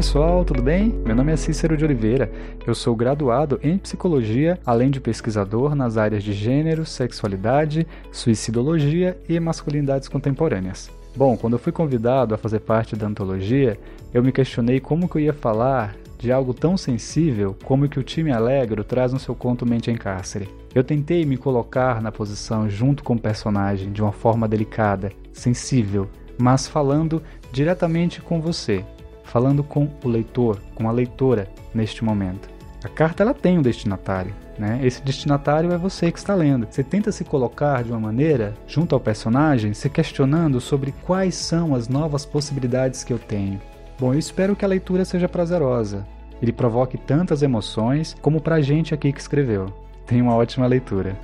pessoal, tudo bem? Meu nome é Cícero de Oliveira. Eu sou graduado em psicologia, além de pesquisador nas áreas de gênero, sexualidade, suicidologia e masculinidades contemporâneas. Bom, quando eu fui convidado a fazer parte da antologia, eu me questionei como que eu ia falar de algo tão sensível como o que o time Alegro traz no seu conto Mente em Cárcere. Eu tentei me colocar na posição junto com o personagem de uma forma delicada, sensível, mas falando diretamente com você, falando com o leitor, com a leitora neste momento. A carta ela tem um destinatário, né? Esse destinatário é você que está lendo. Você tenta se colocar de uma maneira junto ao personagem, se questionando sobre quais são as novas possibilidades que eu tenho. Bom, eu espero que a leitura seja prazerosa. Ele provoque tantas emoções como para a gente aqui que escreveu. Tenha uma ótima leitura.